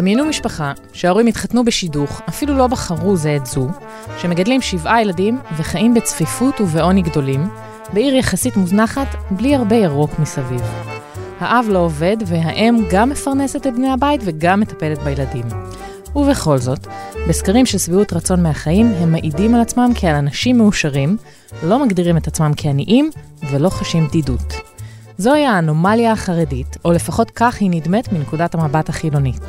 דמיינו משפחה שההורים התחתנו בשידוך, אפילו לא בחרו זה את זו, שמגדלים שבעה ילדים וחיים בצפיפות ובעוני גדולים, בעיר יחסית מוזנחת, בלי הרבה ירוק מסביב. האב לא עובד והאם גם מפרנסת את בני הבית וגם מטפלת בילדים. ובכל זאת, בסקרים של שביעות רצון מהחיים, הם מעידים על עצמם כעל אנשים מאושרים, לא מגדירים את עצמם כעניים ולא חשים בדידות. זוהי האנומליה החרדית, או לפחות כך היא נדמת מנקודת המבט החילונית.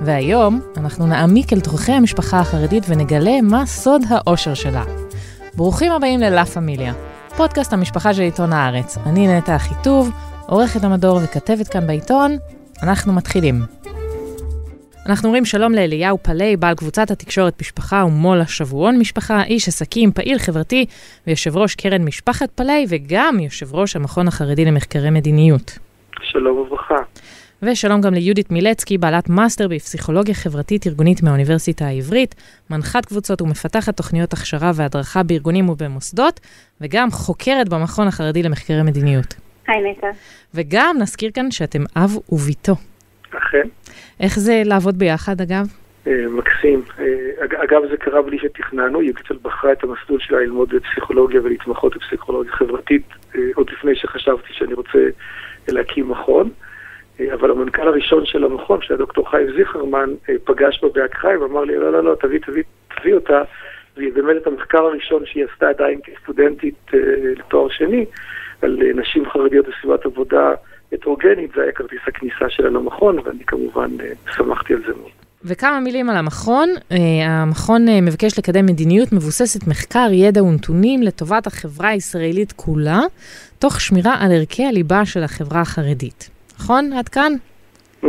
והיום אנחנו נעמיק אל תוככי המשפחה החרדית ונגלה מה סוד האושר שלה. ברוכים הבאים ללה פמיליה, פודקאסט המשפחה של עיתון הארץ. אני נטע אחיטוב, עורכת המדור וכתבת כאן בעיתון. אנחנו מתחילים. אנחנו אומרים שלום לאליהו פלאי, בעל קבוצת התקשורת משפחה ומו"ל השבועון משפחה, איש עסקים, פעיל חברתי ויושב ראש קרן משפחת פלאי וגם יושב ראש המכון החרדי למחקרי מדיניות. שלום וברכה. ושלום גם ליהודית מילצקי, בעלת מאסטר בפסיכולוגיה חברתית ארגונית מהאוניברסיטה העברית, מנחת קבוצות ומפתחת תוכניות הכשרה והדרכה בארגונים ובמוסדות, וגם חוקרת במכון החרדי למחקרי מדיניות. היי נטע. וגם נזכיר כאן שאתם אב ובתו. אכן. איך זה לעבוד ביחד, אגב? אה, מקסים. אה, אגב, זה קרה בלי שתכננו, יוגיצל בחרה את המסלול שלה ללמוד בפסיכולוגיה ולהתמחות בפסיכולוגיה חברתית, אה, עוד לפני שחשבתי שאני רוצה להקים מכון. אבל המנכ"ל הראשון של המכון, שהיה דוקטור חיים זיכרמן, פגש בה באקראי ואמר לי, לא, לא, לא, תביא, תביא, תביא אותה. והיא באמת את המחקר הראשון שהיא עשתה עדיין כסטודנטית לתואר שני, על נשים חרדיות בסביבת עבודה הטרוגנית, זה היה כרטיס הכניסה שלה למכון, ואני כמובן אה, שמחתי על זה מאוד. וכמה מילים על המכון. המכון מבקש לקדם מדיניות מבוססת מחקר, ידע ונתונים לטובת החברה הישראלית כולה, תוך שמירה על ערכי הליבה של החברה החרדית. נכון? עד כאן? Mm-hmm.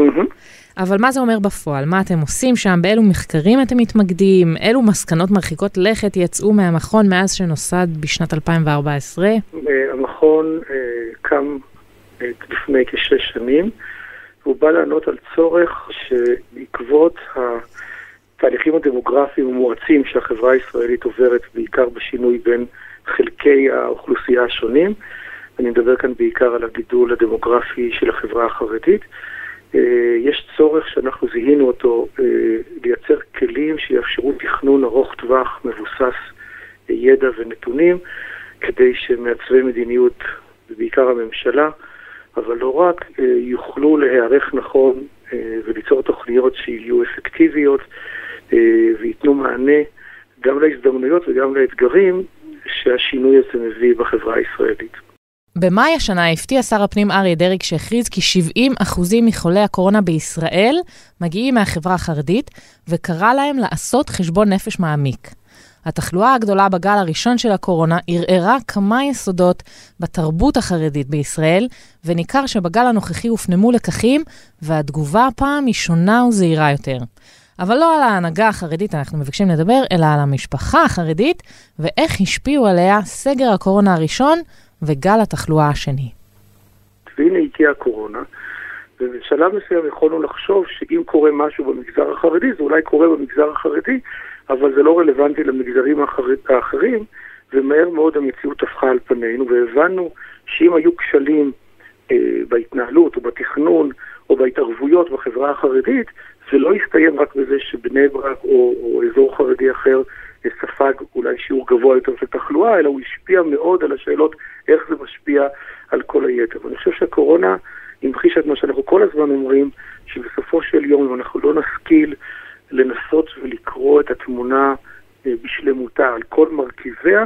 אבל מה זה אומר בפועל? מה אתם עושים שם? באילו מחקרים אתם מתמקדים? אילו מסקנות מרחיקות לכת יצאו מהמכון מאז שנוסד בשנת 2014? המכון uh, קם לפני כשש שנים, והוא בא לענות על צורך שבעקבות התהליכים הדמוגרפיים המואצים שהחברה הישראלית עוברת, בעיקר בשינוי בין חלקי האוכלוסייה השונים, אני מדבר כאן בעיקר על הגידול הדמוגרפי של החברה החרדית, אה, יש צורך שאנחנו זיהינו אותו אה, לייצר כלים שיאפשרו תכנון ארוך טווח מבוסס ידע ונתונים, כדי שמעצבי מדיניות, ובעיקר הממשלה, אבל לא רק, אה, יוכלו להיערך נכון אה, וליצור תוכניות שיהיו אפקטיביות אה, וייתנו מענה גם להזדמנויות וגם לאתגרים שהשינוי הזה מביא בחברה הישראלית. במאי השנה הפתיע שר הפנים אריה דרעי כשהכריז כי 70% מחולי הקורונה בישראל מגיעים מהחברה החרדית, וקרא להם לעשות חשבון נפש מעמיק. התחלואה הגדולה בגל הראשון של הקורונה ערערה כמה יסודות בתרבות החרדית בישראל, וניכר שבגל הנוכחי הופנמו לקחים, והתגובה הפעם היא שונה וזהירה יותר. אבל לא על ההנהגה החרדית אנחנו מבקשים לדבר, אלא על המשפחה החרדית, ואיך השפיעו עליה סגר הקורונה הראשון וגל התחלואה השני. והנה הגיעה הקורונה, ובשלב מסוים יכולנו לחשוב שאם קורה משהו במגזר החרדי, זה אולי קורה במגזר החרדי, אבל זה לא רלוונטי למגזרים האחרים, ומהר מאוד המציאות הפכה על פנינו, והבנו שאם היו כשלים אה, בהתנהלות או בתכנון או בהתערבויות בחברה החרדית, זה לא יסתיים רק בזה שבני ברק או, או אזור חרדי אחר ספג אולי שיעור גבוה יותר של תחלואה, אלא הוא השפיע מאוד על השאלות איך זה משפיע על כל היתר. ואני חושב שהקורונה המחישה את מה שאנחנו כל הזמן אומרים, שבסופו של יום, אם אנחנו לא נשכיל לנסות ולקרוא את התמונה אה, בשלמותה על כל מרכיביה,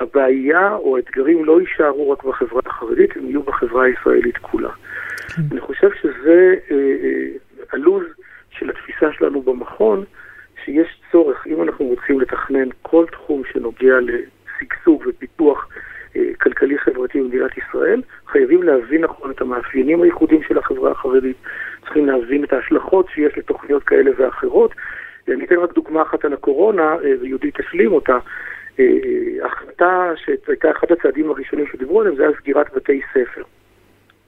הבעיה או האתגרים לא יישארו רק בחברה החרדית, הם יהיו בחברה הישראלית כולה. כן. אני חושב שזה אה, אה, הלו"ז של התפיסה שלנו במכון, שיש צורך, אם אנחנו רוצים לתכנן כל תחום שנוגע לשגשוג ופיתוח אה, כלכלי-חברתי במדינת ישראל, חייבים להבין נכון את המאפיינים הייחודיים של החברה החרדית, צריכים להבין את ההשלכות שיש לתוכניות כאלה ואחרות. אני אתן רק דוגמה אחת על הקורונה, אה, ויהודית תשלים אותה. אה, החלטה שהייתה אחד הצעדים הראשונים שדיברו עליהם, זה היה סגירת בתי ספר.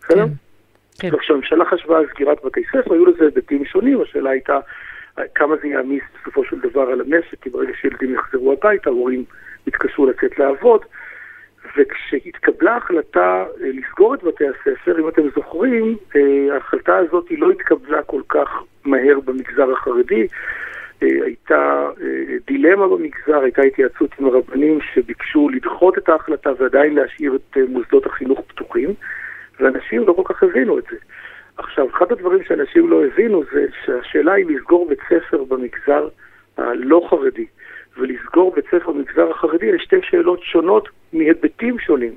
בסדר? כן. כן. כשהממשלה חשבה על סגירת בתי ספר, היו לזה היבטים שונים, השאלה הייתה כמה זה יעמיס בסופו של דבר על המשק, כי ברגע שילדים יחזרו הביתה, ההורים יתקשו לצאת לעבוד. וכשהתקבלה החלטה לסגור את בתי הספר, אם אתם זוכרים, ההחלטה הזאת לא התקבלה כל כך מהר במגזר החרדי. הייתה דילמה במגזר, הייתה התייעצות עם הרבנים שביקשו לדחות את ההחלטה ועדיין להשאיר את מוסדות החינוך פתוחים, ואנשים לא כל כך הבינו את זה. עכשיו, אחד הדברים שאנשים לא הבינו זה שהשאלה היא לסגור בית ספר במגזר הלא חרדי ולסגור בית ספר במגזר החרדי אלה שתי שאלות שונות מהיבטים שונים.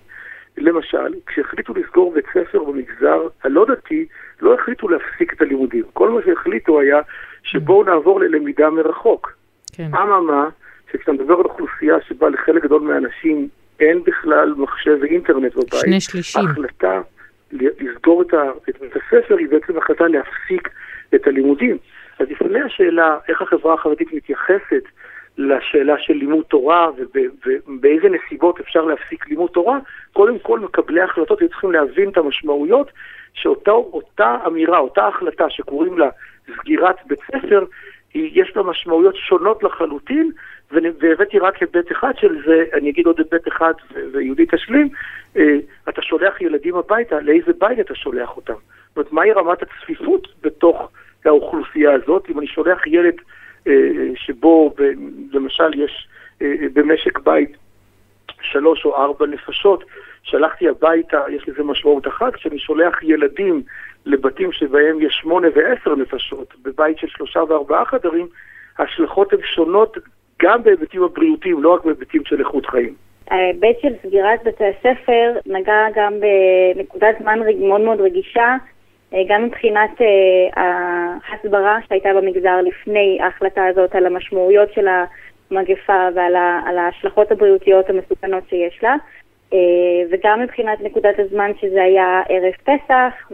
למשל, כשהחליטו לסגור בית ספר במגזר הלא דתי, לא החליטו להפסיק את הלימודים. כל מה שהחליטו היה שבואו נעבור ללמידה מרחוק. כן. אממה, שכשאתה מדבר על אוכלוסייה שבה לחלק גדול מהאנשים אין בכלל מחשב ואינטרנט בבית, שני שלישים. החלטה לסגור את, ה, את בית הספר היא בעצם החלטה להפסיק את הלימודים. אז לפני השאלה איך החברה החרדית מתייחסת לשאלה של לימוד תורה ובאיזה נסיבות אפשר להפסיק לימוד תורה, קודם כל מקבלי ההחלטות היו צריכים להבין את המשמעויות שאותה אמירה, אותה החלטה שקוראים לה סגירת בית ספר, יש לה משמעויות שונות לחלוטין, והבאתי רק היבט אחד של זה, אני אגיד עוד היבט אחד ויהודי תשלים, אה, אתה שולח ילדים הביתה, לאיזה בית אתה שולח אותם? זאת אומרת, מהי רמת הצפיפות בתוך האוכלוסייה הזאת? אם אני שולח ילד אה, שבו למשל יש אה, במשק בית שלוש או ארבע נפשות, שלחתי הביתה, יש לזה משמעות אחת, כשאני שולח ילדים לבתים שבהם יש שמונה ועשר נפשות, בבית של שלושה וארבעה חדרים, ההשלכות הן שונות גם בהיבטים הבריאותיים, לא רק בהיבטים של איכות חיים. ההיבט של סגירת בתי הספר נגע גם בנקודת זמן מאוד מאוד רגישה, אה, גם מבחינת אה, ההסברה שהייתה במגזר לפני ההחלטה הזאת על המשמעויות של המגפה ועל ההשלכות הבריאותיות המסוכנות שיש לה, וגם מבחינת נקודת הזמן שזה היה ערב פסח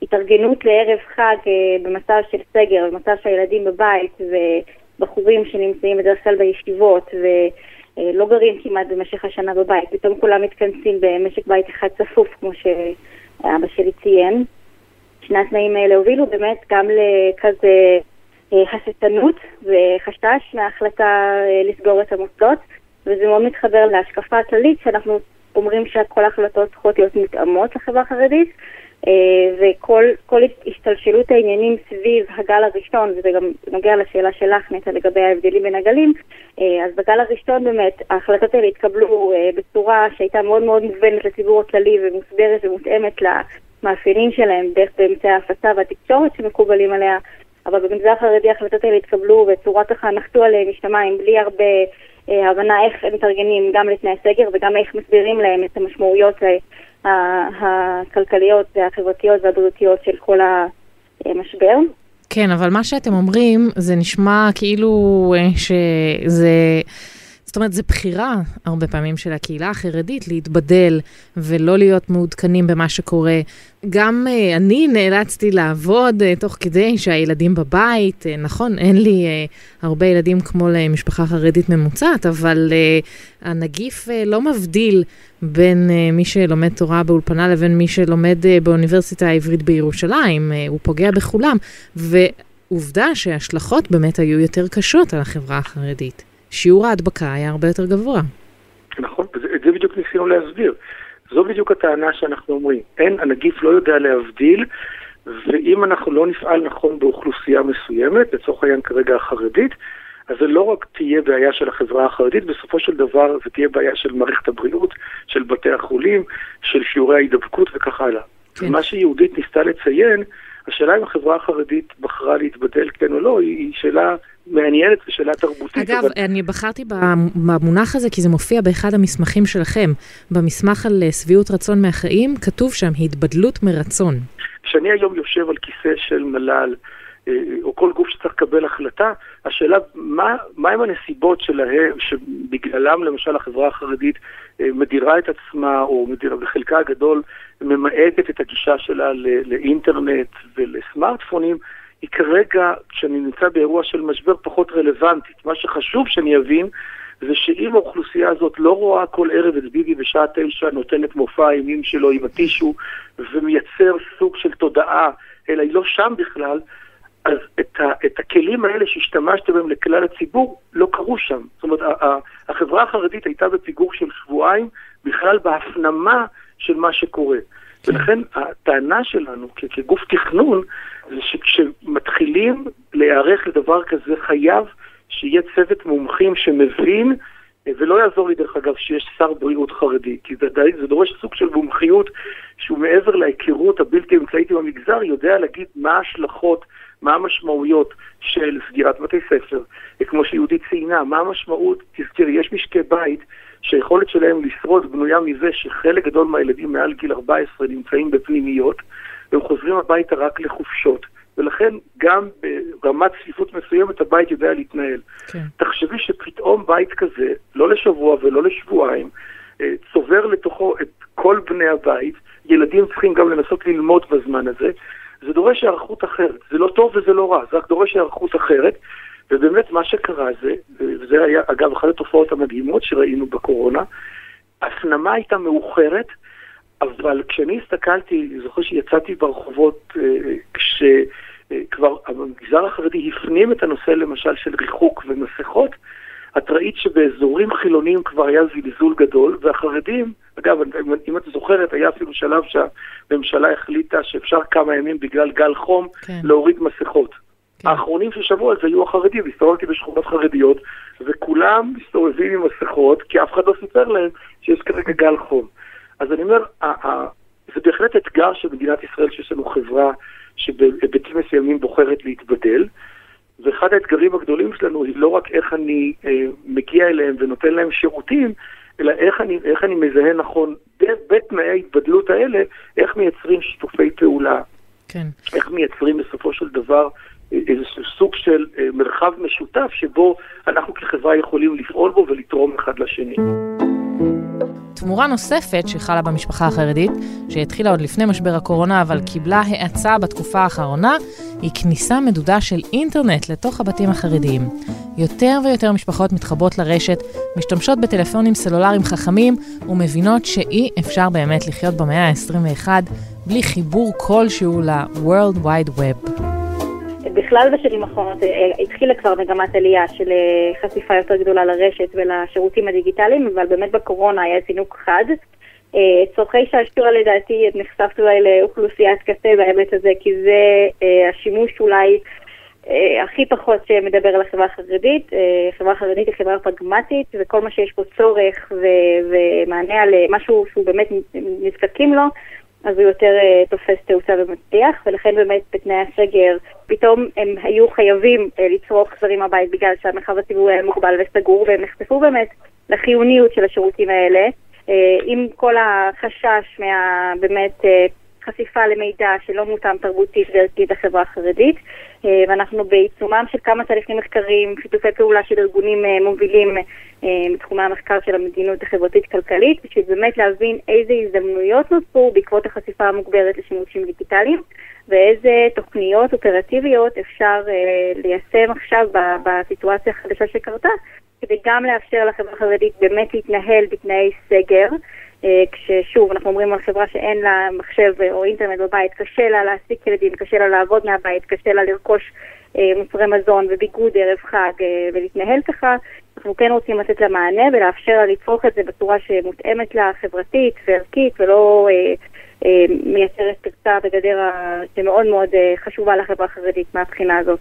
והתארגנות לערב חג במצב של סגר, במצב שהילדים בבית ובחורים שנמצאים בדרך כלל בישיבות ולא גרים כמעט במשך השנה בבית, פתאום כולם מתכנסים במשק בית אחד צפוף כמו שאבא שלי ציין. שני התנאים האלה הובילו באמת גם לכזה אה, הססנות וחשש מההחלטה אה, לסגור את המוסדות, וזה מאוד מתחבר להשקפה הכללית שאנחנו אומרים שכל ההחלטות צריכות להיות מותאמות לחברה החרדית, אה, וכל השתלשלות העניינים סביב הגל הראשון, וזה גם נוגע לשאלה שלך, נטע, לגבי ההבדלים בין הגלים, אז בגל הראשון באמת ההחלטות האלה התקבלו בצורה שהייתה מאוד מאוד מובנת לציבור הכללי ומוסברת ומותאמת למאפיינים שלהם דרך באמצעי ההפצה והתקשורת שמקובלים עליה. אבל במגזר החרדי ההחלטות האלה התקבלו בצורה ככה נחתו עליהם משמיים, בלי הרבה אה, הבנה איך הם מתארגנים גם לתנאי סגר וגם איך מסבירים להם את המשמעויות אה, הכלכליות והחברתיות והבריאותיות של כל המשבר. כן, אבל מה שאתם אומרים, זה נשמע כאילו אה, שזה... זאת אומרת, זו בחירה הרבה פעמים של הקהילה החרדית להתבדל ולא להיות מעודכנים במה שקורה. גם uh, אני נאלצתי לעבוד uh, תוך כדי שהילדים בבית, uh, נכון, אין לי uh, הרבה ילדים כמו למשפחה חרדית ממוצעת, אבל uh, הנגיף uh, לא מבדיל בין uh, מי שלומד תורה באולפנה לבין מי שלומד uh, באוניברסיטה העברית בירושלים, uh, הוא פוגע בכולם. ועובדה שההשלכות באמת היו יותר קשות על החברה החרדית. שיעור ההדבקה היה הרבה יותר גבוה. נכון, את זה בדיוק ניסינו להסביר. זו בדיוק הטענה שאנחנו אומרים. אין, הנגיף לא יודע להבדיל, ואם אנחנו לא נפעל נכון באוכלוסייה מסוימת, לצורך העניין כרגע החרדית, אז זה לא רק תהיה בעיה של החברה החרדית, בסופו של דבר זה תהיה בעיה של מערכת הבריאות, של בתי החולים, של שיעורי ההידבקות וכך הלאה. כן. מה שיהודית ניסתה לציין, השאלה אם החברה החרדית בחרה להתבדל כן או לא, היא שאלה מעניינת ושאלה תרבותית. אגב, אבל... אני בחרתי במונח הזה כי זה מופיע באחד המסמכים שלכם. במסמך על אה, שביעות רצון מהחיים, כתוב שם התבדלות מרצון. כשאני היום יושב על כיסא של מל"ל, או כל גוף שצריך לקבל החלטה, השאלה מה, מה הנסיבות שלהם, שבגללם למשל החברה החרדית אה, מדירה את עצמה, או מדירה, בחלקה הגדול ממעטת את הגישה שלה לאינטרנט ולסמארטפונים, היא כרגע, כשאני נמצא באירוע של משבר, פחות רלוונטית. מה שחשוב שאני אבין, זה שאם האוכלוסייה הזאת לא רואה כל ערב את ביבי בשעה תשע, נותנת מופע האימים שלו עם הטישו, ומייצר סוג של תודעה, אלא היא לא שם בכלל, אז את, ה, את הכלים האלה שהשתמשתם בהם לכלל הציבור, לא קרו שם. זאת אומרת, החברה החרדית הייתה בפיגור של שבועיים בכלל בהפנמה של מה שקורה. כן. ולכן הטענה שלנו כגוף תכנון, זה שכשמתחילים להיערך לדבר כזה, חייב שיהיה צוות מומחים שמבין ולא יעזור לי דרך אגב שיש שר בריאות חרדי, כי זה, זה דורש סוג של מומחיות שהוא מעבר להיכרות הבלתי אמצעית עם המגזר, יודע להגיד מה ההשלכות, מה המשמעויות של סגירת בתי ספר, כמו שיהודית ציינה, מה המשמעות, תזכרי, יש משקי בית שהיכולת שלהם לשרוד בנויה מזה שחלק גדול מהילדים מעל גיל 14 נמצאים בפנימיות, והם חוזרים הביתה רק לחופשות. ולכן גם ברמת צפיפות מסוימת הבית יודע להתנהל. כן. תחשבי שפתאום בית כזה, לא לשבוע ולא לשבועיים, אה, צובר לתוכו את כל בני הבית, ילדים צריכים גם לנסות ללמוד בזמן הזה, זה דורש היערכות אחרת. זה לא טוב וזה לא רע, זה רק דורש היערכות אחרת. ובאמת מה שקרה זה, וזה היה אגב אחת התופעות המדהימות שראינו בקורונה, הפנמה הייתה מאוחרת, אבל כשאני הסתכלתי, אני זוכר שיצאתי ברחובות אה, כשכבר המגזר החרדי הפנים את הנושא למשל של ריחוק ומסכות, את ראית שבאזורים חילוניים כבר היה זלזול גדול, והחרדים, אגב, אם את זוכרת, היה אפילו שלב שהממשלה החליטה שאפשר כמה ימים בגלל גל חום כן. להוריד מסכות. כן. האחרונים ששמעו על זה היו החרדים, הסתובבתי בשכונות חרדיות, וכולם מסתובבים עם מסכות, כי אף אחד לא סיפר להם שיש כרגע גל חום. אז אני אומר, זה בהחלט אתגר של מדינת ישראל, שיש לנו חברה שבהיבטים מסוימים בוחרת להתבדל, ואחד האתגרים הגדולים שלנו היא לא רק איך אני אה, מגיע אליהם ונותן להם שירותים, אלא איך אני, איך אני מזהה נכון בתנאי ההתבדלות האלה, איך מייצרים שיתופי פעולה, כן. איך מייצרים בסופו של דבר איזשהו סוג של אה, מרחב משותף שבו אנחנו כחברה יכולים לפעול בו ולתרום אחד לשני. תמורה נוספת שחלה במשפחה החרדית, שהתחילה עוד לפני משבר הקורונה אבל קיבלה האצה בתקופה האחרונה, היא כניסה מדודה של אינטרנט לתוך הבתים החרדיים. יותר ויותר משפחות מתחברות לרשת, משתמשות בטלפונים סלולריים חכמים ומבינות שאי אפשר באמת לחיות במאה ה-21 בלי חיבור כלשהו ל-World Wide Web. בכלל בשנים האחרונות אה, התחילה כבר מגמת עלייה של אה, חשיפה יותר גדולה לרשת ולשירותים הדיגיטליים, אבל באמת בקורונה היה זינוק חד. אה, צורכי שעשוע לדעתי נחשפת אולי לאוכלוסיית קצה בהיבט הזה, כי זה השימוש אולי הכי פחות שמדבר על החברה החרדית. החברה החרדית היא חברה פרגמטית, וכל מה שיש פה צורך ומענה על משהו שהוא באמת נזקקים לו, אז הוא יותר uh, תופס תאוצה ומצליח, ולכן באמת בתנאי הסגר פתאום הם היו חייבים uh, לצרוך חזרים הבית בגלל שהמרחב הציבורי היה מוגבל וסגור, והם נחשפו באמת לחיוניות של השירותים האלה, uh, עם כל החשש מה... באמת uh, חשיפה למידע שלא מותאם תרבותית וערכית לחברה החרדית, אה, ואנחנו בעיצומם של כמה תהליכים מחקריים, שיתופי פעולה של ארגונים אה, מובילים מתחומי אה, המחקר של המדיניות החברתית-כלכלית, בשביל באמת להבין איזה הזדמנויות נוצרו בעקבות החשיפה המוגברת לשימושים דיגיטליים, ואיזה תוכניות אופרטיביות אפשר ליישם עכשיו בסיטואציה החדשה שקרתה, כדי גם לאפשר לחברה החרדית באמת להתנהל בתנאי סגר. אה, כששוב, אנחנו אומרים על חברה שאין לה מחשב או אינטרנט בבית, קשה לה להעסיק ילדים, קשה לה לעבוד מהבית, קשה לה לרכוש אה, מוצרי מזון וביגוד ערב חג אה, ולהתנהל ככה, אנחנו כן רוצים לתת לה מענה ולאפשר לה לצרוך את זה בצורה שמותאמת לה חברתית וערכית ולא מייצרת פרצה בגדר שמאוד מאוד חשובה לחברה החרדית מהבחינה הזאת.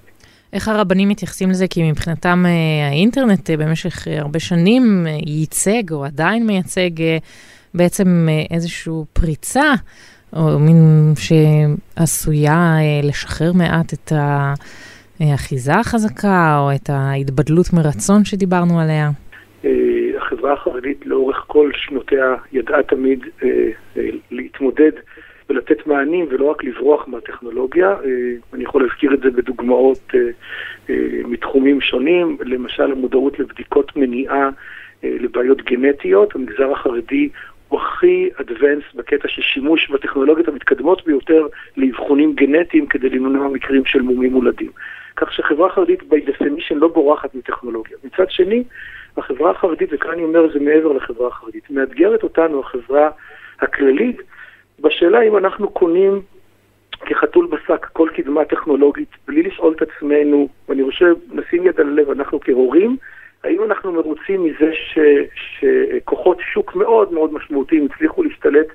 איך הרבנים מתייחסים לזה? כי מבחינתם האינטרנט במשך הרבה שנים ייצג או עדיין מייצג בעצם אה, איזושהי פריצה, או מין שעשויה אה, לשחרר מעט את האחיזה החזקה, או את ההתבדלות מרצון שדיברנו עליה. אה, החברה החרדית לאורך כל שנותיה ידעה תמיד להתמודד ולתת מענים ולא רק לברוח מהטכנולוגיה. אני יכול להזכיר את זה בדוגמאות מתחומים שונים, למשל המודעות לבדיקות מניעה לבעיות גנטיות. המגזר החרדי הוא הכי אדוונס בקטע של שימוש בטכנולוגיות המתקדמות ביותר לאבחונים גנטיים כדי למנוע מקרים של מומים מולדים. כך שחברה חרדית by definition לא בורחת מטכנולוגיה. מצד שני, החברה החרדית, וכאן אני אומר זה מעבר לחברה החרדית, מאתגרת אותנו החברה הכללית בשאלה אם אנחנו קונים כחתול בשק כל קדמה טכנולוגית, בלי לשאול את עצמנו, ואני חושב, נשים יד על הלב, אנחנו כהורים, האם אנחנו מרוצים מזה ש, שכוחות שוק מאוד מאוד משמעותיים הצליחו להשתלט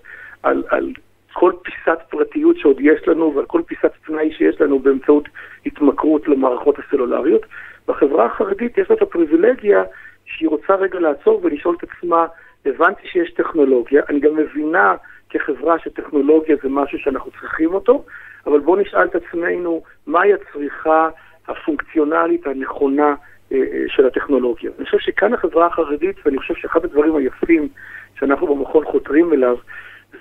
על, על כל פיסת פרטיות שעוד יש לנו ועל כל פיסת פנאי שיש לנו באמצעות התמכרות למערכות הסלולריות. בחברה החרדית יש לה את הפריבילגיה שהיא רוצה רגע לעצור ולשאול את עצמה, הבנתי שיש טכנולוגיה, אני גם מבינה כחברה שטכנולוגיה זה משהו שאנחנו צריכים אותו, אבל בואו נשאל את עצמנו מהי הצריכה הפונקציונלית הנכונה של הטכנולוגיה. אני חושב שכאן החברה החרדית, ואני חושב שאחד הדברים היפים שאנחנו במכון חותרים אליו,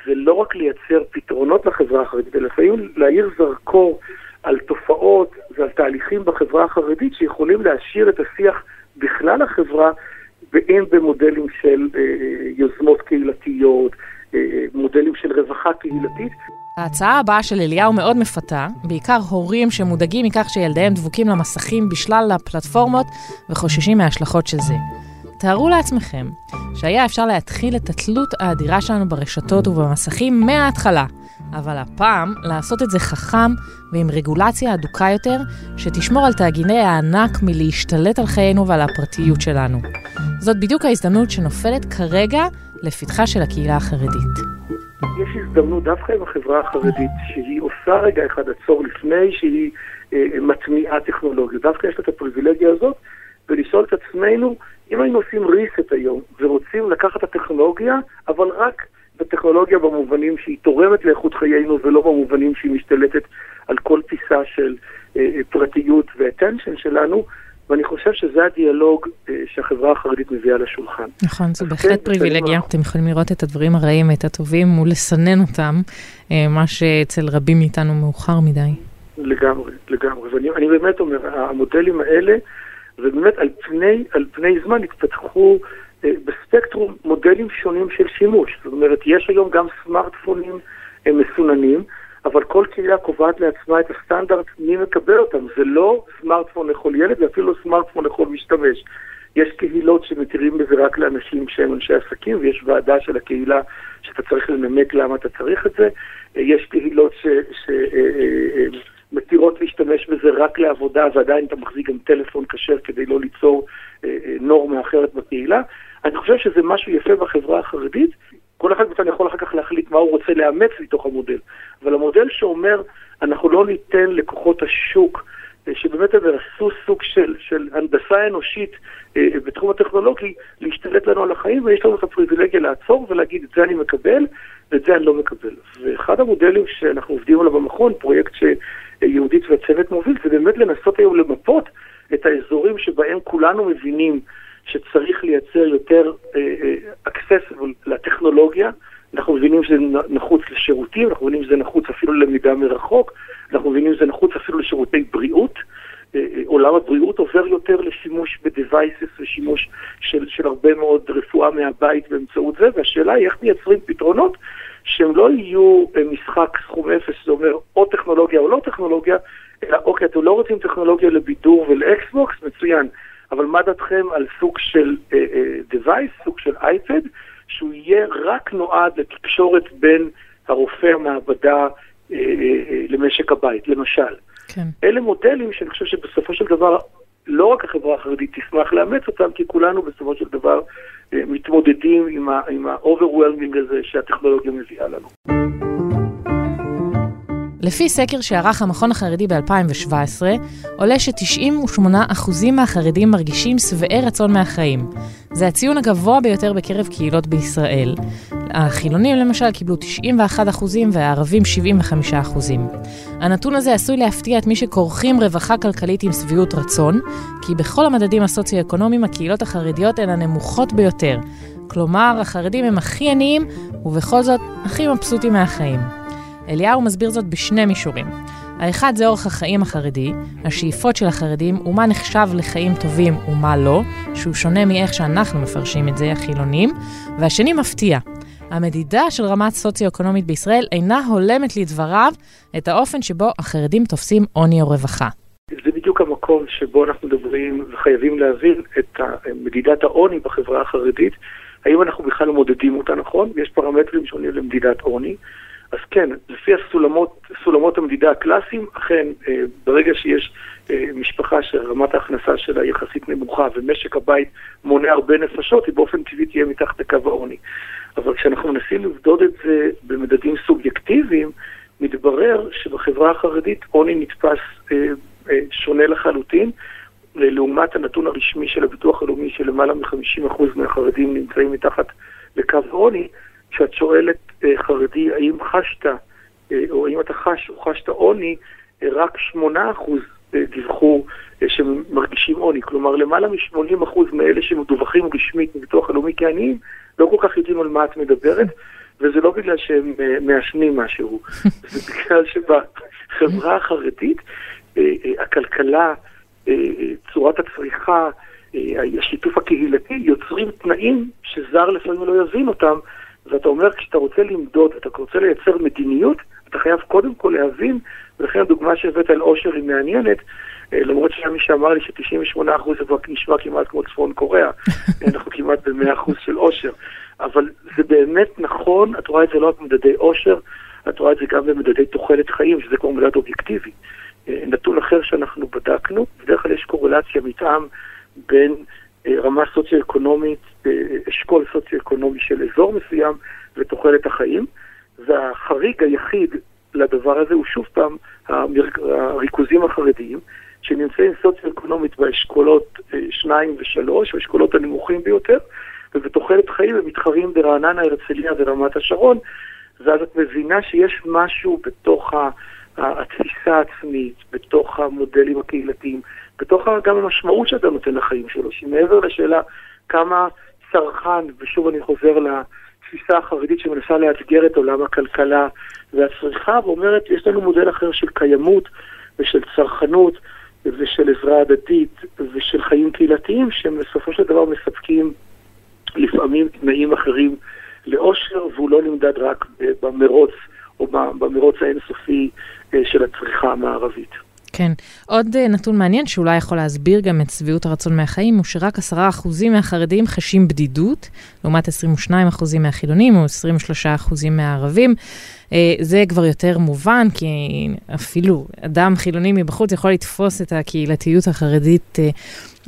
זה לא רק לייצר פתרונות לחברה החרדית, אלא לפעמים להאיר זרקור על תופעות ועל תהליכים בחברה החרדית שיכולים להשאיר את השיח בכלל החברה, ואם במודלים של אה, יוזמות קהילתיות, אה, מודלים של רווחה קהילתית. ההצעה הבאה של אליהו מאוד מפתה, בעיקר הורים שמודאגים מכך שילדיהם דבוקים למסכים בשלל הפלטפורמות וחוששים מההשלכות של זה. תארו לעצמכם שהיה אפשר להתחיל את התלות האדירה שלנו ברשתות ובמסכים מההתחלה, אבל הפעם לעשות את זה חכם ועם רגולציה אדוקה יותר, שתשמור על תאגיני הענק מלהשתלט על חיינו ועל הפרטיות שלנו. זאת בדיוק ההזדמנות שנופלת כרגע לפתחה של הקהילה החרדית. יש הזדמנות דווקא עם החברה החרדית, שהיא עושה רגע אחד עצור לפני שהיא אה, מטמיעה טכנולוגיה. דווקא יש לה את הפריבילגיה הזאת, ולשאול את עצמנו, אם היינו עושים reset היום, ורוצים לקחת את הטכנולוגיה, אבל רק בטכנולוגיה במובנים שהיא תורמת לאיכות חיינו, ולא במובנים שהיא משתלטת על כל פיסה של אה, אה פרטיות ו-attention שלנו, ואני חושב שזה הדיאלוג אה, שהחברה החרדית מביאה לשולחן. נכון, זו בהחלט כן, פריבילגיה. אתם יכולים לראות את הדברים הרעים, את הטובים, ולסנן אותם, אה, מה שאצל רבים מאיתנו מאוחר מדי. לגמרי, לגמרי. ואני באמת אומר, המודלים האלה, ובאמת על פני, על פני זמן התפתחו אה, בספקטרום מודלים שונים של שימוש. זאת אומרת, יש היום גם סמארטפונים מסוננים. אבל כל קהילה קובעת לעצמה את הסטנדרט מי מקבל אותם. זה לא סמארטפון לכל ילד, זה אפילו סמארטפון לכל משתמש. יש קהילות שמתירים בזה רק לאנשים שהם אנשי עסקים, ויש ועדה של הקהילה שאתה צריך לנמק למה אתה צריך את זה. יש קהילות שמתירות אה, אה, להשתמש בזה רק לעבודה, ועדיין אתה מחזיק גם טלפון כשר כדי לא ליצור אה, נורמה אחרת בקהילה. אני חושב שזה משהו יפה בחברה החרדית, כל אחד מאיתנו יכול אחר כך להחליט מה הוא רוצה לאמץ מתוך המודל. אבל המודל שאומר, אנחנו לא ניתן לכוחות השוק, אה, שבאמת הם עשו סוג של, של הנדסה אנושית אה, בתחום הטכנולוגי, להשתלט לנו על החיים, ויש לנו את הפריבילגיה לעצור ולהגיד, את זה אני מקבל, ואת זה אני לא מקבל. ואחד המודלים שאנחנו עובדים עליו במכון, פרויקט שיהודית והצוות מוביל, זה באמת לנסות היום למפות את האזורים שבהם כולנו מבינים שצריך לייצר יותר accessible לטכנולוגיה. אנחנו מבינים שזה נחוץ לשירותים, אנחנו מבינים שזה נחוץ אפילו ללמידה מרחוק, אנחנו מבינים שזה נחוץ אפילו לשירותי בריאות. עולם הבריאות עובר יותר לשימוש ב-devices ושימוש של, של הרבה מאוד רפואה מהבית באמצעות זה, והשאלה היא איך מייצרים פתרונות שהם לא יהיו משחק סכום אפס, זה אומר או טכנולוגיה או לא טכנולוגיה, אלא אוקיי, אתם לא רוצים טכנולוגיה לבידור ולאקסבוקס, מצוין. אבל מה דעתכם על סוג של uh, uh, device, סוג של אייפד, שהוא יהיה רק נועד לתקשורת בין הרופא המעבדה uh, uh, למשק הבית, למשל. כן. אלה מודלים שאני חושב שבסופו של דבר לא רק החברה החרדית תשמח לאמץ אותם, כי כולנו בסופו של דבר uh, מתמודדים עם ה-overwhelming הזה שהטכנולוגיה מביאה לנו. לפי סקר שערך המכון החרדי ב-2017, עולה ש-98% מהחרדים מרגישים שבעי רצון מהחיים. זה הציון הגבוה ביותר בקרב קהילות בישראל. החילונים למשל קיבלו 91% והערבים 75%. הנתון הזה עשוי להפתיע את מי שכורכים רווחה כלכלית עם שביעות רצון, כי בכל המדדים הסוציו-אקונומיים הקהילות החרדיות הן הנמוכות ביותר. כלומר, החרדים הם הכי עניים, ובכל זאת הכי מבסוטים מהחיים. אליהו מסביר זאת בשני מישורים. האחד זה אורח החיים החרדי, השאיפות של החרדים ומה נחשב לחיים טובים ומה לא, שהוא שונה מאיך שאנחנו מפרשים את זה, החילונים, והשני מפתיע. המדידה של רמת סוציו-אקונומית בישראל אינה הולמת לדבריו את האופן שבו החרדים תופסים עוני או רווחה. זה בדיוק המקום שבו אנחנו מדברים וחייבים להבין את מדידת העוני בחברה החרדית. האם אנחנו בכלל מודדים אותה נכון? יש פרמטרים שונים למדידת עוני. אז כן, לפי הסולמות, סולמות המדידה הקלאסיים, אכן, אה, ברגע שיש אה, משפחה שרמת ההכנסה שלה יחסית נמוכה ומשק הבית מונה הרבה נפשות, היא באופן טבעי תהיה מתחת לקו העוני. אבל כשאנחנו מנסים לבדוד את זה במדדים סובייקטיביים, מתברר שבחברה החרדית עוני נתפס אה, אה, שונה לחלוטין, לעומת הנתון הרשמי של הביטוח הלאומי של למעלה מ-50% מהחרדים נמצאים מתחת לקו העוני, כשאת שואלת אה, חרדי האם חשת, אה, או האם אתה חש או חשת עוני, אה, רק 8% אה, דיווחו אה, שמרגישים עוני. כלומר, למעלה מ-80% מאלה שמדווחים רשמית מביטוח הלאומי כעניים, לא כל כך יודעים על מה את מדברת. וזה לא בגלל שהם מעשנים משהו, זה בגלל שבחברה החרדית הכלכלה, צורת הצריכה, השיתוף הקהילתי, יוצרים תנאים שזר לפעמים לא יבין אותם, ואתה אומר, כשאתה רוצה למדוד, אתה רוצה לייצר מדיניות, אתה חייב קודם כל להבין, ולכן הדוגמה שהבאת על עושר היא מעניינת, למרות שהיה מי שאמר לי ש-98% זה כבר נשמע כמעט כמו צפון קוריאה, אנחנו כמעט ב-100% של עושר. אבל זה באמת נכון, את רואה את זה לא רק במדדי עושר, את רואה את זה גם במדדי תוחלת חיים, שזה כבר מדד אובייקטיבי. אה, נתון אחר שאנחנו בדקנו, בדרך כלל יש קורלציה, מתאם בין אה, רמה סוציו-אקונומית, אה, אשכול סוציו-אקונומי של אזור מסוים ותוחלת החיים, והחריג היחיד לדבר הזה הוא שוב פעם הריכוזים החרדיים, שנמצאים סוציו-אקונומית באשכולות 2 ו-3, האשכולות הנמוכים ביותר, ובתוחלת חיים הם מתחרים ברעננה, הרצליה ורמת השרון, ואז את מבינה שיש משהו בתוך התפיסה העצמית, בתוך המודלים הקהילתיים, בתוך גם המשמעות שאתה נותן לחיים שלו, שמעבר לשאלה כמה צרכן, ושוב אני חוזר לתפיסה החרדית שמנסה לאתגר את עולם הכלכלה והצריכה, ואומרת, יש לנו מודל אחר של קיימות ושל צרכנות ושל עזרה הדדית ושל חיים קהילתיים, שהם בסופו של דבר מספקים לפעמים תנאים אחרים לאושר, והוא לא נמדד רק במרוץ או במרוץ האינסופי אה, של הצריכה המערבית. כן. עוד אה, נתון מעניין שאולי יכול להסביר גם את שביעות הרצון מהחיים, הוא שרק 10% מהחרדים חשים בדידות, לעומת 22% מהחילונים או 23% מהערבים. אה, זה כבר יותר מובן, כי אפילו אדם חילוני מבחוץ יכול לתפוס את הקהילתיות החרדית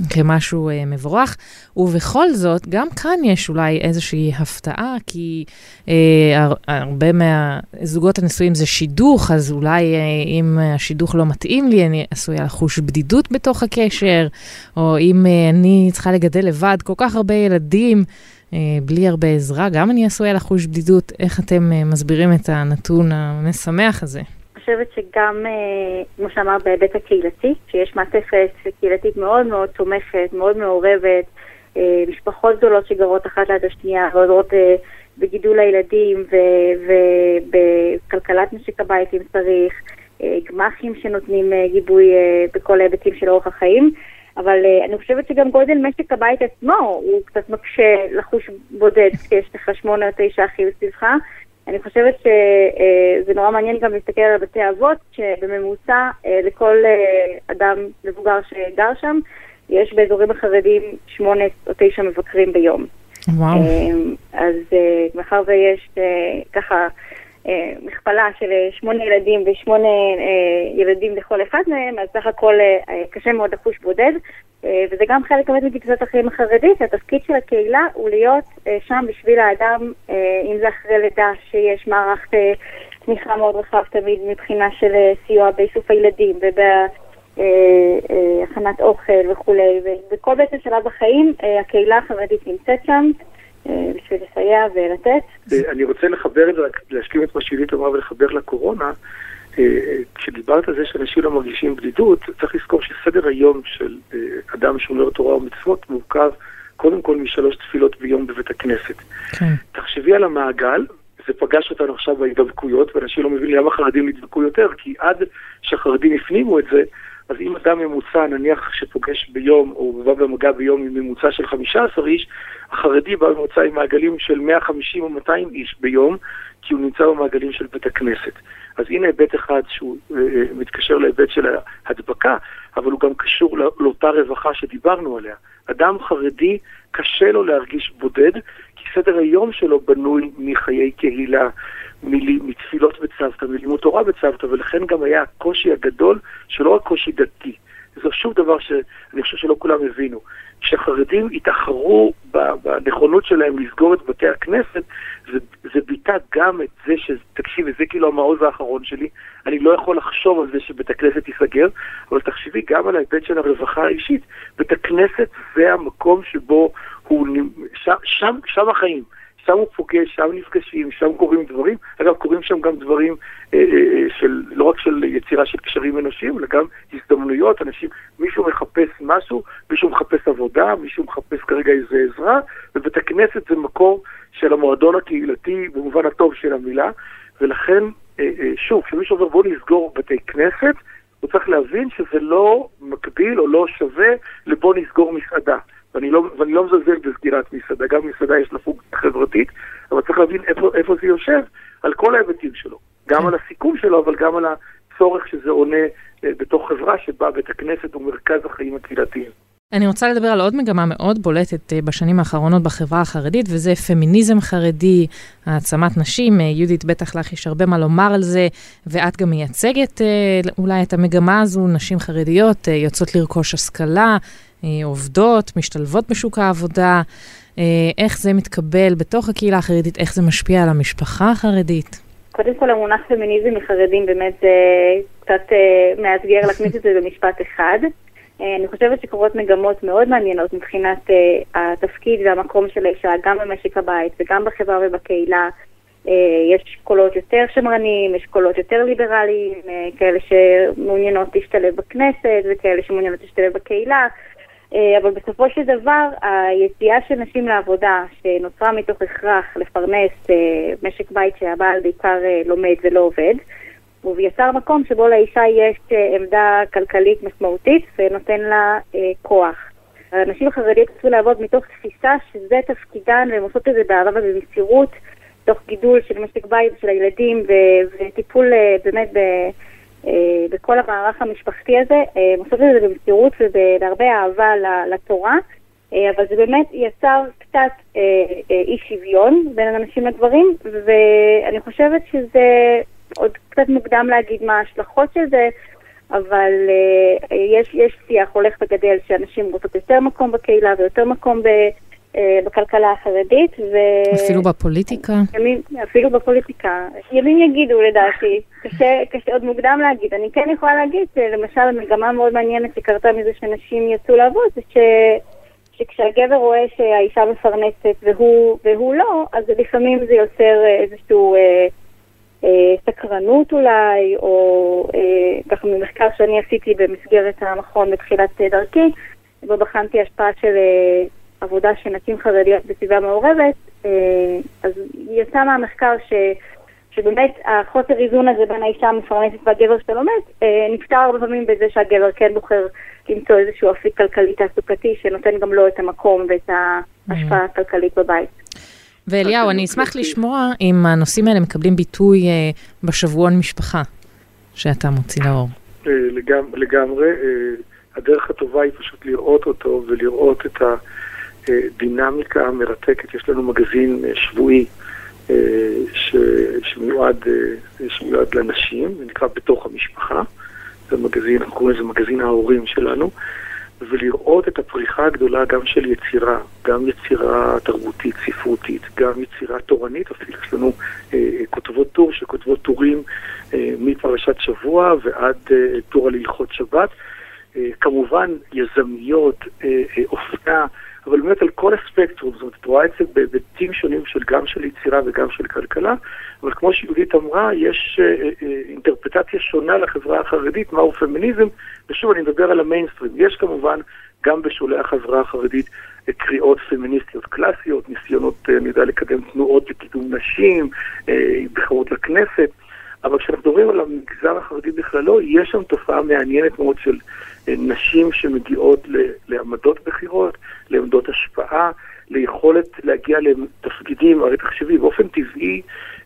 כמשהו אה, מבורך. ובכל זאת, גם כאן יש אולי איזושהי הפתעה, כי אה, הר, הרבה מהזוגות הנשואים זה שידוך, אז אולי אה, אם השידוך לא מתאים לי, אני עשויה לחוש בדידות בתוך הקשר, או אם אה, אני צריכה לגדל לבד כל כך הרבה ילדים. אה, בלי הרבה עזרה, גם אני עשויה לחוש בדידות. איך אתם אה, מסבירים את הנתון המשמח הזה? חושבת שגם, אה, כמו שאמרת, בהיבט הקהילתי, שיש מעטפת קהילתית מאוד מאוד תומכת, מאוד מעורבת, אה, משפחות גדולות שגרות אחת ליד השנייה, ועוזרות אה, בגידול הילדים ובכלכלת משק הבית אם צריך, גמ"חים שנותנים גיבוי בכל ההיבטים של אורח החיים. אבל אני חושבת שגם גודל משק הבית עצמו הוא קצת מקשה לחוש בודד כשיש לך שמונה או תשע אחים סביבך. אני חושבת שזה נורא מעניין גם להסתכל על בתי אבות, שבממוצע אה, לכל אה, אדם מבוגר שגר שם, יש באזורים החרדים שמונה או תשע מבקרים ביום. וואו. אה, אז מאחר ויש ככה מכפלה של שמונה ילדים ושמונה ילדים לכל אחד מהם, אז סך הכל קשה מאוד לחוש בודד. אה, וזה גם חלק באמת מתקצת החיים החרדית, התפקיד של הקהילה הוא להיות אה, שם בשביל האדם, אה, אם זה אחרי לידה, שיש מערך תמיכה מאוד רחב תמיד מבחינה של סיוע באיסוף הילדים ובהכנת אוכל וכולי, ובכל בעצם שלב בחיים הקהילה החרדית נמצאת שם. בשביל לסייע ולתת. אני רוצה לחבר את זה, להשלים את מה שעילית אמרה ולחבר לקורונה. כשדיברת על זה שאנשים לא מרגישים בדידות, צריך לזכור שסדר היום של אה, אדם שומר תורה ומצוות מורכב קודם כל משלוש תפילות ביום בבית הכנסת. כן. תחשבי על המעגל, זה פגש אותנו עכשיו בהידבקויות, ואנשים לא מבינים למה חרדים נדבקו יותר, כי עד שהחרדים הפנימו את זה, אז אם אדם ממוצע, נניח שפוגש ביום, או בא במגע ביום עם ממוצע של 15 איש, החרדי בא בממוצע עם מעגלים של 150 או 200 איש ביום, כי הוא נמצא במעגלים של בית הכנסת. אז הנה היבט אחד שהוא אה, אה, מתקשר להיבט של ההדבקה, אבל הוא גם קשור לא, לאותה רווחה שדיברנו עליה. אדם חרדי, קשה לו להרגיש בודד, כי סדר היום שלו בנוי מחיי קהילה, מתפילות בצוותא, מלימוד תורה בצוותא, ולכן גם היה הקושי הגדול, שלא רק קושי דתי, זה שוב דבר שאני חושב שלא כולם הבינו. כשהחרדים התאחרו בנכונות שלהם לסגור את בתי הכנסת, זה, זה ביטא גם את זה ש... תקשיבי, זה כאילו המעוז האחרון שלי, אני לא יכול לחשוב על זה שבית הכנסת ייסגר, אבל תחשבי גם על ההיבט של הרווחה האישית. בית הכנסת זה המקום שבו הוא... שם, שם, שם החיים. שם הוא פוגש, שם נפגשים, שם קורים דברים. אגב, קורים שם גם דברים אה, אה, של, לא רק של יצירה של קשרים אנושיים, אלא גם הזדמנויות. אנשים, מישהו מחפש משהו, מישהו מחפש עבודה, מישהו מחפש כרגע איזה עזרה, ובית הכנסת זה מקום של המועדון הקהילתי במובן הטוב של המילה, ולכן, אה, אה, שוב, כשמישהו אומר בואו נסגור בתי כנסת, הוא צריך להבין שזה לא מקביל או לא שווה לבוא נסגור מסעדה. ואני לא, ואני לא מזלזל בסגירת מסעדה, גם מסעדה יש לה פונקציה חברתית, אבל צריך להבין איפה, איפה זה יושב על כל ההיבטים שלו. גם כן. על הסיכום שלו, אבל גם על הצורך שזה עונה אה, בתוך חברה שבה בית הכנסת הוא מרכז החיים הקהילתיים. אני רוצה לדבר על עוד מגמה מאוד בולטת אה, בשנים האחרונות בחברה החרדית, וזה פמיניזם חרדי, העצמת נשים. אה, יהודית, בטח לך יש הרבה מה לומר על זה, ואת גם מייצגת אולי את המגמה הזו, נשים חרדיות יוצאות לרכוש השכלה, עובדות, משתלבות בשוק העבודה, אה, איך זה מתקבל בתוך הקהילה החרדית, איך זה משפיע על המשפחה החרדית. קודם כל המונח פמיניזם מחרדים באמת אה, קצת אה, מאתגר להכניס את זה במשפט אחד. אני חושבת שקורות מגמות מאוד מעניינות מבחינת התפקיד והמקום של האישה, גם במשק הבית וגם בחברה ובקהילה. יש קולות יותר שמרניים, יש קולות יותר ליברליים, כאלה שמעוניינות להשתלב בכנסת וכאלה שמעוניינות להשתלב בקהילה. אה, אבל בסופו של דבר, היציאה של נשים לעבודה, שנוצרה מתוך הכרח לפרנס אה, משק בית שהבעל בעיקר אה, לומד ולא עובד, הוא יצר מקום שבו לאישה יש עמדה כלכלית משמעותית ונותן לה כוח. הנשים החרדיות רצו לעבוד מתוך תפיסה שזה תפקידן, והן עושות את זה באהבה ובמסירות, תוך גידול של משק בית של הילדים וטיפול באמת ב... אה, בכל המערך המשפחתי הזה, אה, הם עושות את זה במסירות ובהרבה אהבה לתורה, אה, אבל זה באמת יצר קצת אי שוויון בין הנשים לגברים, ואני חושבת שזה עוד קצת מוקדם להגיד מה ההשלכות של זה, אבל יש, יש שיח הולך וגדל שאנשים רוצות יותר מקום בקהילה ויותר מקום ב... אה, בכלכלה החרדית. ו... אפילו בפוליטיקה? ימים, אפילו בפוליטיקה. ימים יגידו לדעתי, קשה, קשה עוד מוקדם להגיד. אני כן יכולה להגיד שלמשל מגמה מאוד מעניינת שקרתה מזה שנשים יצאו לעבוד, זה ש... שכשהגבר רואה שהאישה מפרנסת והוא, והוא לא, אז לפעמים זה יוצר איזשהו אה, אה, סקרנות אולי, או אה, ככה ממחקר שאני עשיתי במסגרת המכון בתחילת דרכי, בו בחנתי השפעה של אה, עבודה של נשים חרדיות בסביבה מעורבת, אה, אז יצא מהמחקר ש... שבאמת החוסר איזון הזה בין האישה המפרנסת והגבר שלומד אה, נפתר הרבה פעמים בזה שהגבר כן בוחר למצוא איזשהו אפיק כלכלי תעסוקתי שנותן גם לו את המקום ואת ההשפעה mm. הכלכלית בבית. ואליהו, אני אשמח לשמוע אם הנושאים האלה מקבלים ביטוי אה, בשבועון משפחה שאתה מוציא לאור. לגמרי. הדרך הטובה היא פשוט לראות אותו ולראות את ה... דינמיקה מרתקת. יש לנו מגזין אה, שבועי אה, שמיועד, אה, שמיועד לנשים, זה נקרא בתוך המשפחה. זה מגזין, אנחנו קוראים לזה מגזין ההורים שלנו. ולראות את הפריחה הגדולה גם של יצירה, גם יצירה תרבותית, ספרותית, גם יצירה תורנית, אפילו יש לנו אה, כותבות טור שכותבות טורים אה, מפרשת שבוע ועד אה, טור על הלכות שבת. אה, כמובן יזמיות, אה, אה, אופנה, אבל באמת על כל הספקטרום, זאת אומרת, את רואה את זה בהיבטים שונים של גם של יצירה וגם של כלכלה, אבל כמו שיהודית אמרה, יש אה, אה, אינטרפטציה שונה לחברה החרדית, מהו פמיניזם, ושוב, אני מדבר על המיינסטרים. יש כמובן גם בשולי החברה החרדית אה, קריאות פמיניסטיות קלאסיות, ניסיונות, אה, אני יודע, לקדם תנועות לקידום נשים, אה, בחירות לכנסת. אבל כשאנחנו מדברים על המגזר החרדי בכללו, יש שם תופעה מעניינת מאוד של אה, נשים שמגיעות לעמדות בכירות, לעמדות השפעה, ליכולת להגיע לתפקידים, הרי תחשבי, באופן טבעי,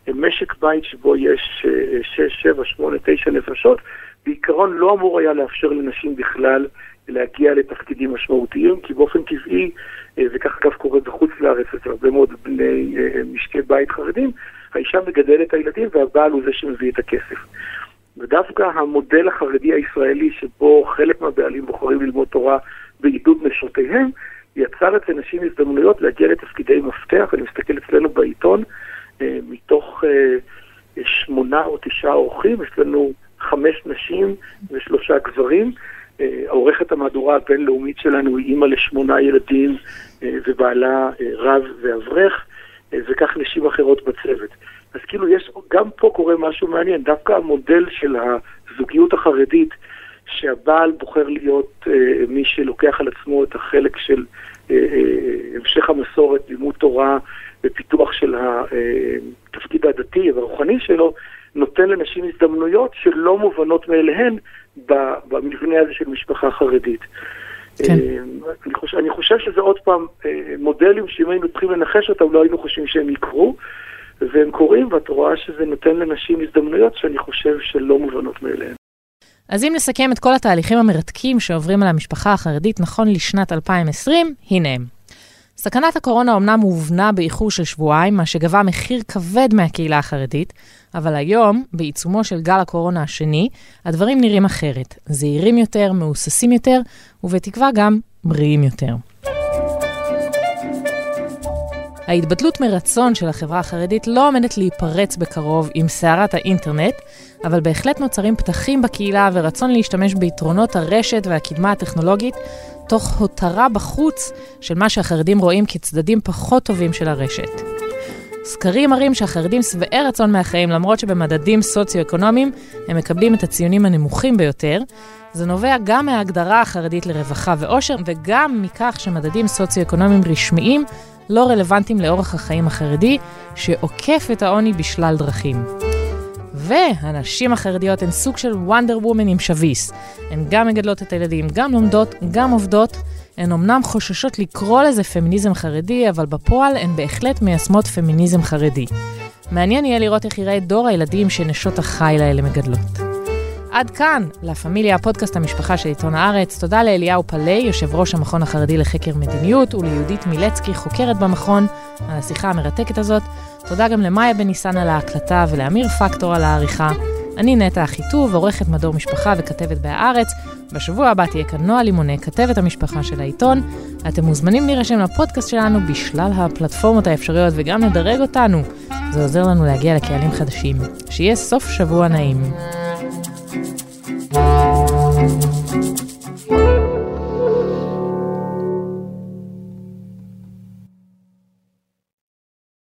אה, משק בית שבו יש 6, 7, 8, 9 נפשות, בעיקרון לא אמור היה לאפשר לנשים בכלל להגיע לתפקידים משמעותיים, כי באופן טבעי, אה, וכך אגב קורה בחוץ לארץ, אצל הרבה מאוד בני משקי בית חרדים, האישה מגדלת את הילדים והבעל הוא זה שמביא את הכסף. ודווקא המודל החרדי הישראלי, שבו חלק מהבעלים בוחרים ללמוד תורה בעידוד נשותיהם, יצר אצל נשים הזדמנויות להגיע לתפקידי מפתח. אני מסתכל אצלנו בעיתון, אה, מתוך אה, שמונה או תשעה אורחים, יש לנו חמש נשים ושלושה גברים. אה, עורכת המהדורה הבינלאומית שלנו היא אימא לשמונה ילדים ובעלה רב ואברך, וכך נשים אחרות בצוות. אז כאילו יש, גם פה קורה משהו מעניין, דווקא המודל של הזוגיות החרדית, שהבעל בוחר להיות אה, מי שלוקח על עצמו את החלק של אה, אה, המשך המסורת, לימוד תורה ופיתוח של התפקיד הדתי והרוחני שלו, נותן לנשים הזדמנויות שלא מובנות מאליהן במבנה הזה של משפחה חרדית. כן. אה, אני, חושב, אני חושב שזה עוד פעם אה, מודלים שאם היינו צריכים לנחש אותם לא היינו חושבים שהם יקרו. והם קורים, ואת רואה שזה נותן לנשים הזדמנויות שאני חושב שלא מובנות מאליהן. אז אם נסכם את כל התהליכים המרתקים שעוברים על המשפחה החרדית נכון לשנת 2020, הנה הם. סכנת הקורונה אומנם הובנה באיחור של שבועיים, מה שגבה מחיר כבד מהקהילה החרדית, אבל היום, בעיצומו של גל הקורונה השני, הדברים נראים אחרת. זהירים יותר, מהוססים יותר, ובתקווה גם בריאים יותר. ההתבטלות מרצון של החברה החרדית לא עומדת להיפרץ בקרוב עם סערת האינטרנט, אבל בהחלט נוצרים פתחים בקהילה ורצון להשתמש ביתרונות הרשת והקדמה הטכנולוגית, תוך הותרה בחוץ של מה שהחרדים רואים כצדדים פחות טובים של הרשת. סקרים מראים שהחרדים שבעי רצון מהחיים, למרות שבמדדים סוציו-אקונומיים הם מקבלים את הציונים הנמוכים ביותר. זה נובע גם מההגדרה החרדית לרווחה ואושר, וגם מכך שמדדים סוציו-אקונומיים רשמיים לא רלוונטיים לאורח החיים החרדי, שעוקף את העוני בשלל דרכים. והנשים החרדיות הן סוג של וונדר וומן עם שביס. הן גם מגדלות את הילדים, גם לומדות, גם עובדות. הן אמנם חוששות לקרוא לזה פמיניזם חרדי, אבל בפועל הן בהחלט מיישמות פמיניזם חרדי. מעניין יהיה לראות איך יראה דור הילדים שנשות החיל האלה מגדלות. עד כאן, לה פמיליה, פודקאסט המשפחה של עיתון הארץ. תודה לאליהו פלאי, יושב ראש המכון החרדי לחקר מדיניות, וליהודית מילצקי, חוקרת במכון, על השיחה המרתקת הזאת. תודה גם למאיה בן ניסן על ההקלטה ולאמיר פקטור על העריכה. אני נטע אחיטוב, עורכת מדור משפחה וכתבת בהארץ. בשבוע הבא תהיה כאן נועה לימוני, כתבת המשפחה של העיתון. אתם מוזמנים להירשם לפודקאסט שלנו בשלל הפלטפורמות האפשריות וגם לדרג אותנו. זה עוזר לנו להגיע לקהלים חדשים. שיהיה סוף שבוע נעים.